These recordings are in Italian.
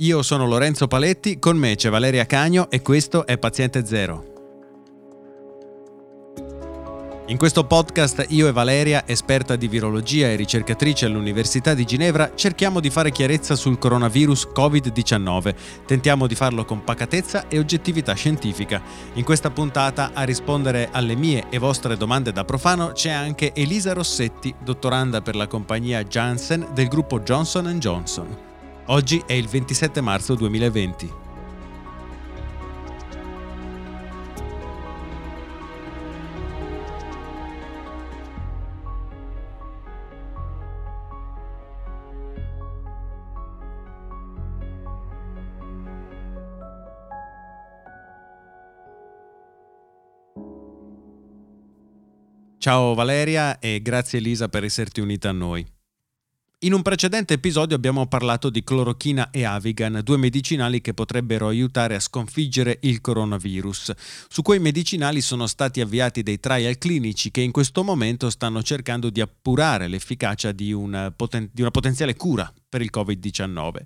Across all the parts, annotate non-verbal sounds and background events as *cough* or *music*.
Io sono Lorenzo Paletti, con me c'è Valeria Cagno e questo è Paziente Zero. In questo podcast io e Valeria, esperta di virologia e ricercatrice all'Università di Ginevra, cerchiamo di fare chiarezza sul coronavirus Covid-19. Tentiamo di farlo con pacatezza e oggettività scientifica. In questa puntata a rispondere alle mie e vostre domande da profano c'è anche Elisa Rossetti, dottoranda per la compagnia Janssen del gruppo Johnson Johnson. Oggi è il 27 marzo 2020. Ciao Valeria e grazie Elisa per esserti unita a noi. In un precedente episodio abbiamo parlato di clorochina e Avigan, due medicinali che potrebbero aiutare a sconfiggere il coronavirus. Su quei medicinali sono stati avviati dei trial clinici che in questo momento stanno cercando di appurare l'efficacia di una, poten- di una potenziale cura per il Covid-19.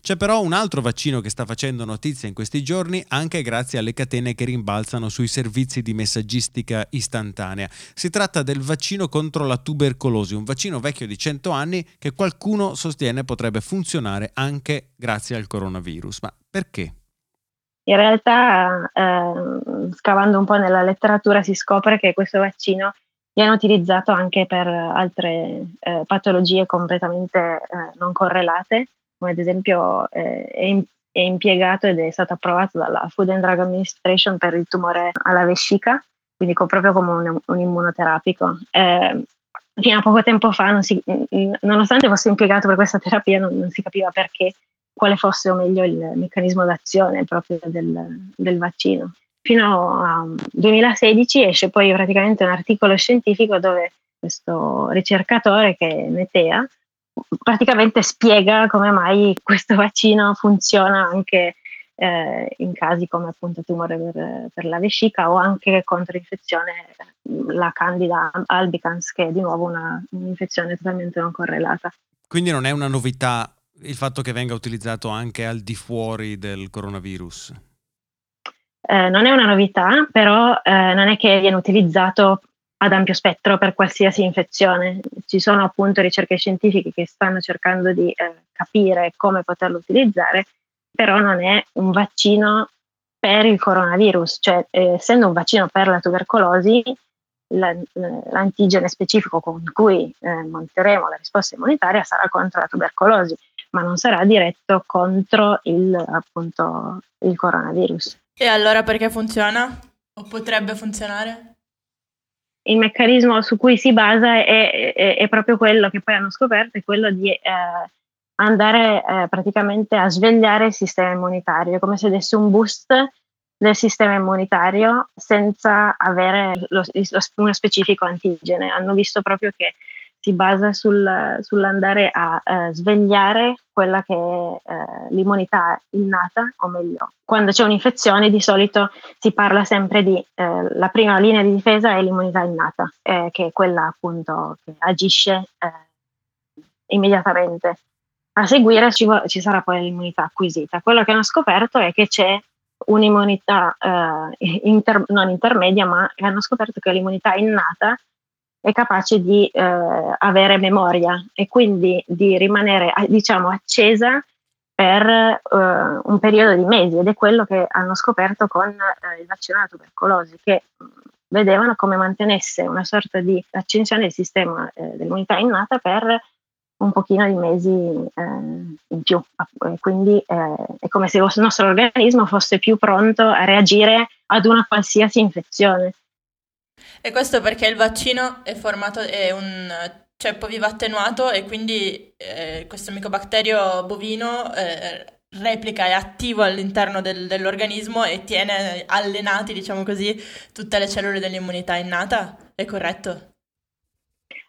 C'è però un altro vaccino che sta facendo notizia in questi giorni anche grazie alle catene che rimbalzano sui servizi di messaggistica istantanea. Si tratta del vaccino contro la tubercolosi, un vaccino vecchio di 100 anni che qualcuno sostiene potrebbe funzionare anche grazie al coronavirus. Ma perché? In realtà, eh, scavando un po' nella letteratura, si scopre che questo vaccino viene utilizzato anche per altre eh, patologie completamente eh, non correlate, come ad esempio eh, è, in, è, impiegato ed è stato approvato dalla Food and Drug Administration per il tumore alla vescica, quindi co- proprio come un, un immunoterapico. Eh, fino a poco tempo fa, si, nonostante fosse impiegato per questa terapia, non, non, si capiva perché, quale fosse o meglio il meccanismo d'azione proprio del, del vaccino fino al 2016 esce poi praticamente un articolo scientifico dove questo ricercatore che è Netea praticamente spiega come mai questo vaccino funziona anche eh, in casi come appunto tumore per, per, la vescica o anche contro infezione la candida albicans che è di nuovo una, un'infezione totalmente non correlata. Quindi non è una novità il fatto che venga utilizzato anche al di fuori del coronavirus? Eh, non è una novità, però eh, non è che viene utilizzato ad ampio spettro per qualsiasi infezione. Ci sono appunto ricerche scientifiche che stanno cercando di eh, capire come poterlo utilizzare, però non è un vaccino per il coronavirus, cioè eh, essendo un vaccino per la tubercolosi, l'antigene specifico con cui eh, monteremo la risposta immunitaria sarà contro la tubercolosi, ma non sarà diretto contro il, appunto, il coronavirus. E allora perché funziona? O potrebbe funzionare? Il meccanismo su cui si basa è, è, è proprio quello che poi hanno scoperto, è quello di eh, andare eh, praticamente a svegliare il sistema immunitario, come se desse un boost del sistema immunitario senza avere lo, lo, uno specifico antigene. Hanno visto proprio che si basa sul, sull'andare a eh, svegliare quella che è eh, l'immunità innata, o meglio, quando c'è un'infezione di solito si parla sempre di eh, la prima linea di difesa è l'immunità innata, eh, che è quella appunto che agisce eh, immediatamente. A seguire ci, ci, sarà poi l'immunità acquisita. Quello che hanno scoperto è che c'è un'immunità eh, inter, non intermedia, ma hanno scoperto che l'immunità innata è capace di eh, avere memoria e quindi di rimanere diciamo accesa per eh, un periodo di mesi. Ed è quello che hanno scoperto con eh, il vaccino alla tubercolosi che mm, vedevano come mantenesse una sorta di accensione del sistema eh, dell'immunità innata per un pochino di mesi eh, in più. Quindi eh, è come se il nostro organismo fosse più pronto a reagire ad una qualsiasi infezione e questo perché il vaccino è formato, è un ceppo vivo attenuato e quindi eh, questo micobacterio bovino eh, replica, è attivo all'interno del, dell'organismo e tiene allenati, diciamo così, tutte le cellule dell'immunità innata, è corretto?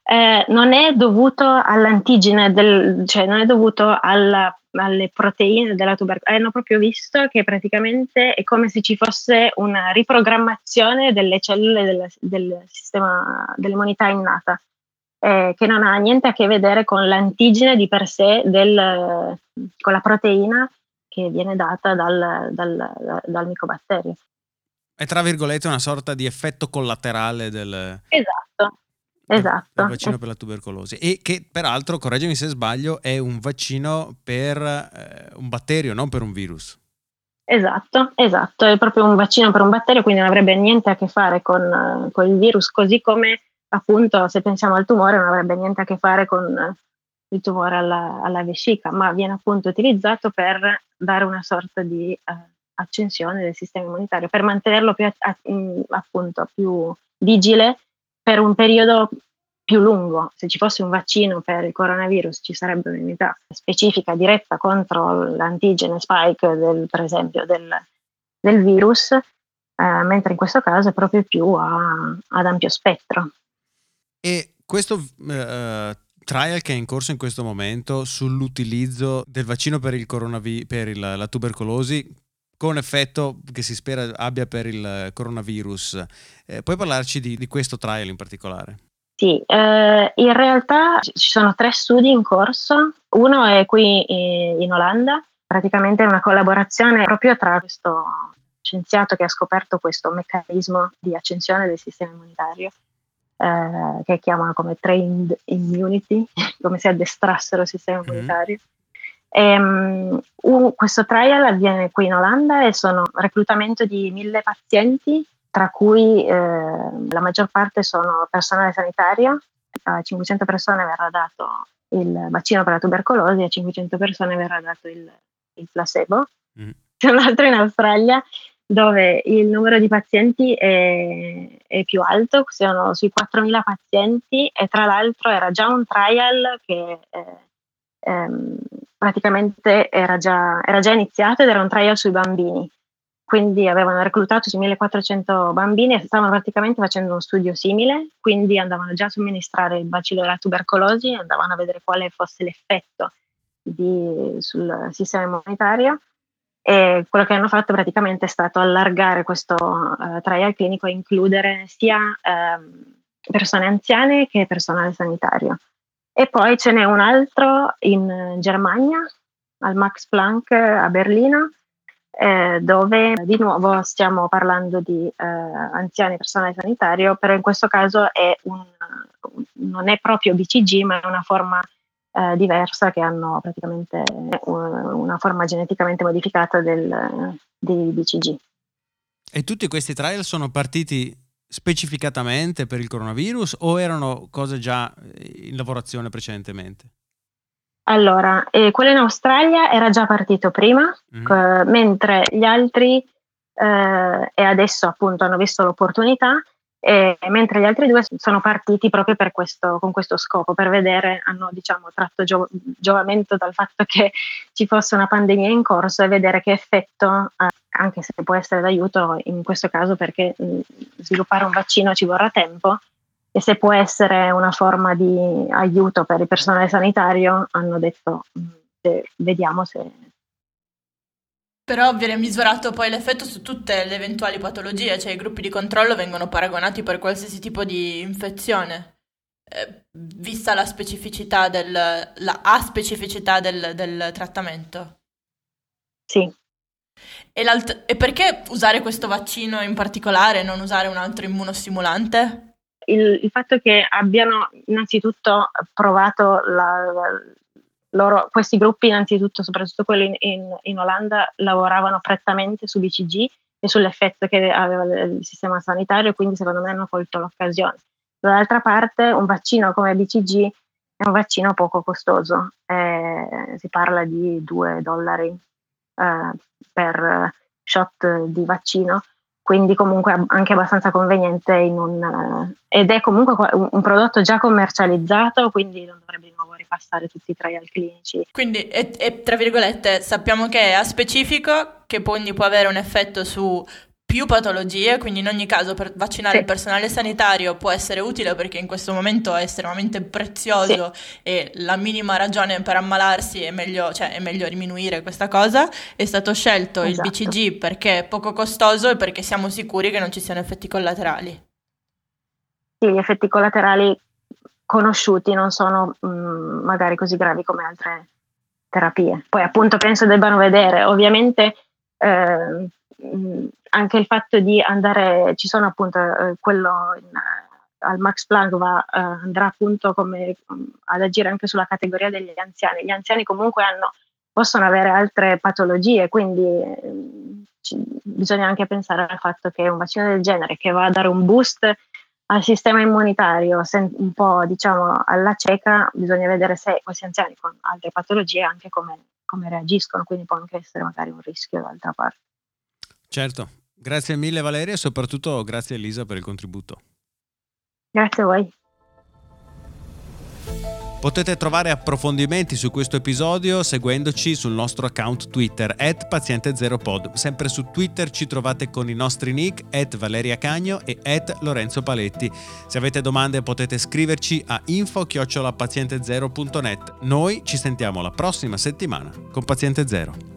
Eh, non è dovuto all'antigene, del, cioè non è dovuto alla alle proteine della tubercolosi, hanno proprio visto che praticamente è come se ci fosse una riprogrammazione delle cellule del, del sistema dell'immunità innata, eh, che non ha niente a che vedere con l'antigene di per sé, del, con la proteina che viene data dal, dal, dal micobatterio. È tra virgolette una sorta di effetto collaterale del, esatto, esatto. del vaccino per la tubercolosi e che peraltro, correggimi se sbaglio, è un vaccino per eh, un batterio, non per un virus. Esatto, esatto, è proprio un vaccino per un batterio, quindi non avrebbe niente a che fare con, con il virus, così come appunto se pensiamo al tumore non avrebbe niente a che fare con il tumore alla, alla vescica, ma viene appunto utilizzato per dare una sorta di eh, accensione del sistema immunitario, per mantenerlo più, appunto, più vigile per un periodo più lungo. Se ci fosse un vaccino per il coronavirus ci sarebbe un'unità specifica diretta contro l'antigene spike, del, per esempio, del, del virus, eh, mentre in questo caso è proprio più a, ad ampio spettro. E questo uh, trial che è in corso in questo momento sull'utilizzo del vaccino per, il coronavi- per il, la tubercolosi con effetto che si spera abbia per il coronavirus. Eh, puoi parlarci di, di, questo trial in particolare? Sì, eh, in realtà ci sono tre studi in corso. Uno è qui in Olanda, praticamente è una collaborazione proprio tra questo scienziato che ha scoperto questo meccanismo di accensione del sistema immunitario eh, che chiamano come trained immunity, *laughs* come se addestrassero il sistema mm-hmm. immunitario. Um, un, questo trial avviene qui in Olanda e sono reclutamento di mille pazienti, tra cui eh, la maggior parte sono personale sanitario. A 500 persone verrà dato il vaccino per la tubercolosi e a 500 persone verrà dato il, il placebo. Mm. Tra l'altro in Australia dove il numero di pazienti è, è, più alto, sono sui 4.000 pazienti e tra l'altro era già un trial che eh, ehm, praticamente era già, era già, iniziato ed era un trial sui bambini. Quindi avevano reclutato sui 1400 bambini e stavano praticamente facendo uno studio simile, quindi andavano già a somministrare il bacillo della tubercolosi, andavano a vedere quale fosse l'effetto di, sul sistema immunitario e quello che hanno fatto praticamente è stato allargare questo uh, trial clinico e includere sia uh, persone anziane che personale sanitario. E poi ce n'è un altro in Germania, al Max Planck a Berlino, eh, dove di nuovo stiamo parlando di eh, anziani personale sanitario, però in questo caso è un, non è proprio BCG, ma è una forma eh, diversa che hanno praticamente una forma geneticamente modificata del, dei BCG. E tutti questi trial sono partiti specificatamente per il coronavirus o erano cose già in lavorazione precedentemente? Allora, eh, quello in Australia era già partito prima, mm-hmm. eh, mentre gli altri eh, e adesso appunto hanno visto l'opportunità e, mentre gli altri due sono partiti proprio questo, con questo scopo, per vedere, hanno diciamo, tratto gio- giovamento dal fatto che ci fosse una pandemia in corso e vedere che effetto, eh, anche se può essere d'aiuto in questo caso perché mh, sviluppare un vaccino ci vorrà tempo, e se può essere una forma di aiuto per il personale sanitario, hanno detto mh, vediamo se, però viene misurato poi l'effetto su tutte le eventuali patologie, cioè i gruppi di controllo vengono paragonati per qualsiasi tipo di infezione, eh, vista la specificità del, la aspecificità del, del trattamento. Sì. E, e, perché usare questo vaccino in particolare e non usare un altro immunostimolante? Il, il fatto che abbiano innanzitutto provato la, loro, questi gruppi, innanzitutto, soprattutto quelli in, in, in, Olanda, lavoravano prettamente su BCG e sull'effetto che aveva il sistema sanitario, quindi secondo me hanno colto l'occasione. Dall'altra parte, un vaccino come BCG è un vaccino poco costoso, eh, si parla di 2 dollari eh, per shot di vaccino, quindi comunque anche abbastanza conveniente un, ed è comunque un, prodotto già commercializzato, quindi non dovrebbe di nuovo ripassare tutti i trial clinici. Quindi, e, e, tra virgolette, sappiamo che è a specifico, che quindi può avere un effetto su più patologie, quindi in ogni caso per vaccinare sì. il personale sanitario può essere utile perché in questo momento è estremamente prezioso sì. e la minima ragione per ammalarsi è meglio, cioè è meglio diminuire questa cosa. È stato scelto esatto. il BCG perché è poco costoso e perché siamo sicuri che non ci siano effetti collaterali. Sì, gli effetti collaterali conosciuti non sono mh, mm, magari così gravi come altre terapie. Poi appunto penso debbano vedere, ovviamente eh, anche il fatto di andare, ci sono appunto eh, quello in, al Max Planck va, eh, andrà appunto come, ad agire anche sulla categoria degli anziani. Gli anziani comunque hanno, possono avere altre patologie, quindi eh, ci, bisogna anche pensare al fatto che un vaccino del genere che va a dare un boost al sistema immunitario un po' diciamo alla cieca, bisogna vedere se questi anziani con altre patologie anche come, come reagiscono, quindi può anche essere magari un rischio d'altra parte. Certo, grazie mille Valeria e soprattutto grazie Elisa per il contributo. Grazie a voi. Potete trovare approfondimenti su questo episodio seguendoci sul nostro account Twitter, at paziente0pod. Sempre su Twitter ci trovate con i nostri nick, at Valeria Cagno e at Lorenzo Paletti. Se avete domande potete scriverci a info-paziente0.net. Noi ci sentiamo la prossima settimana con Paziente Zero.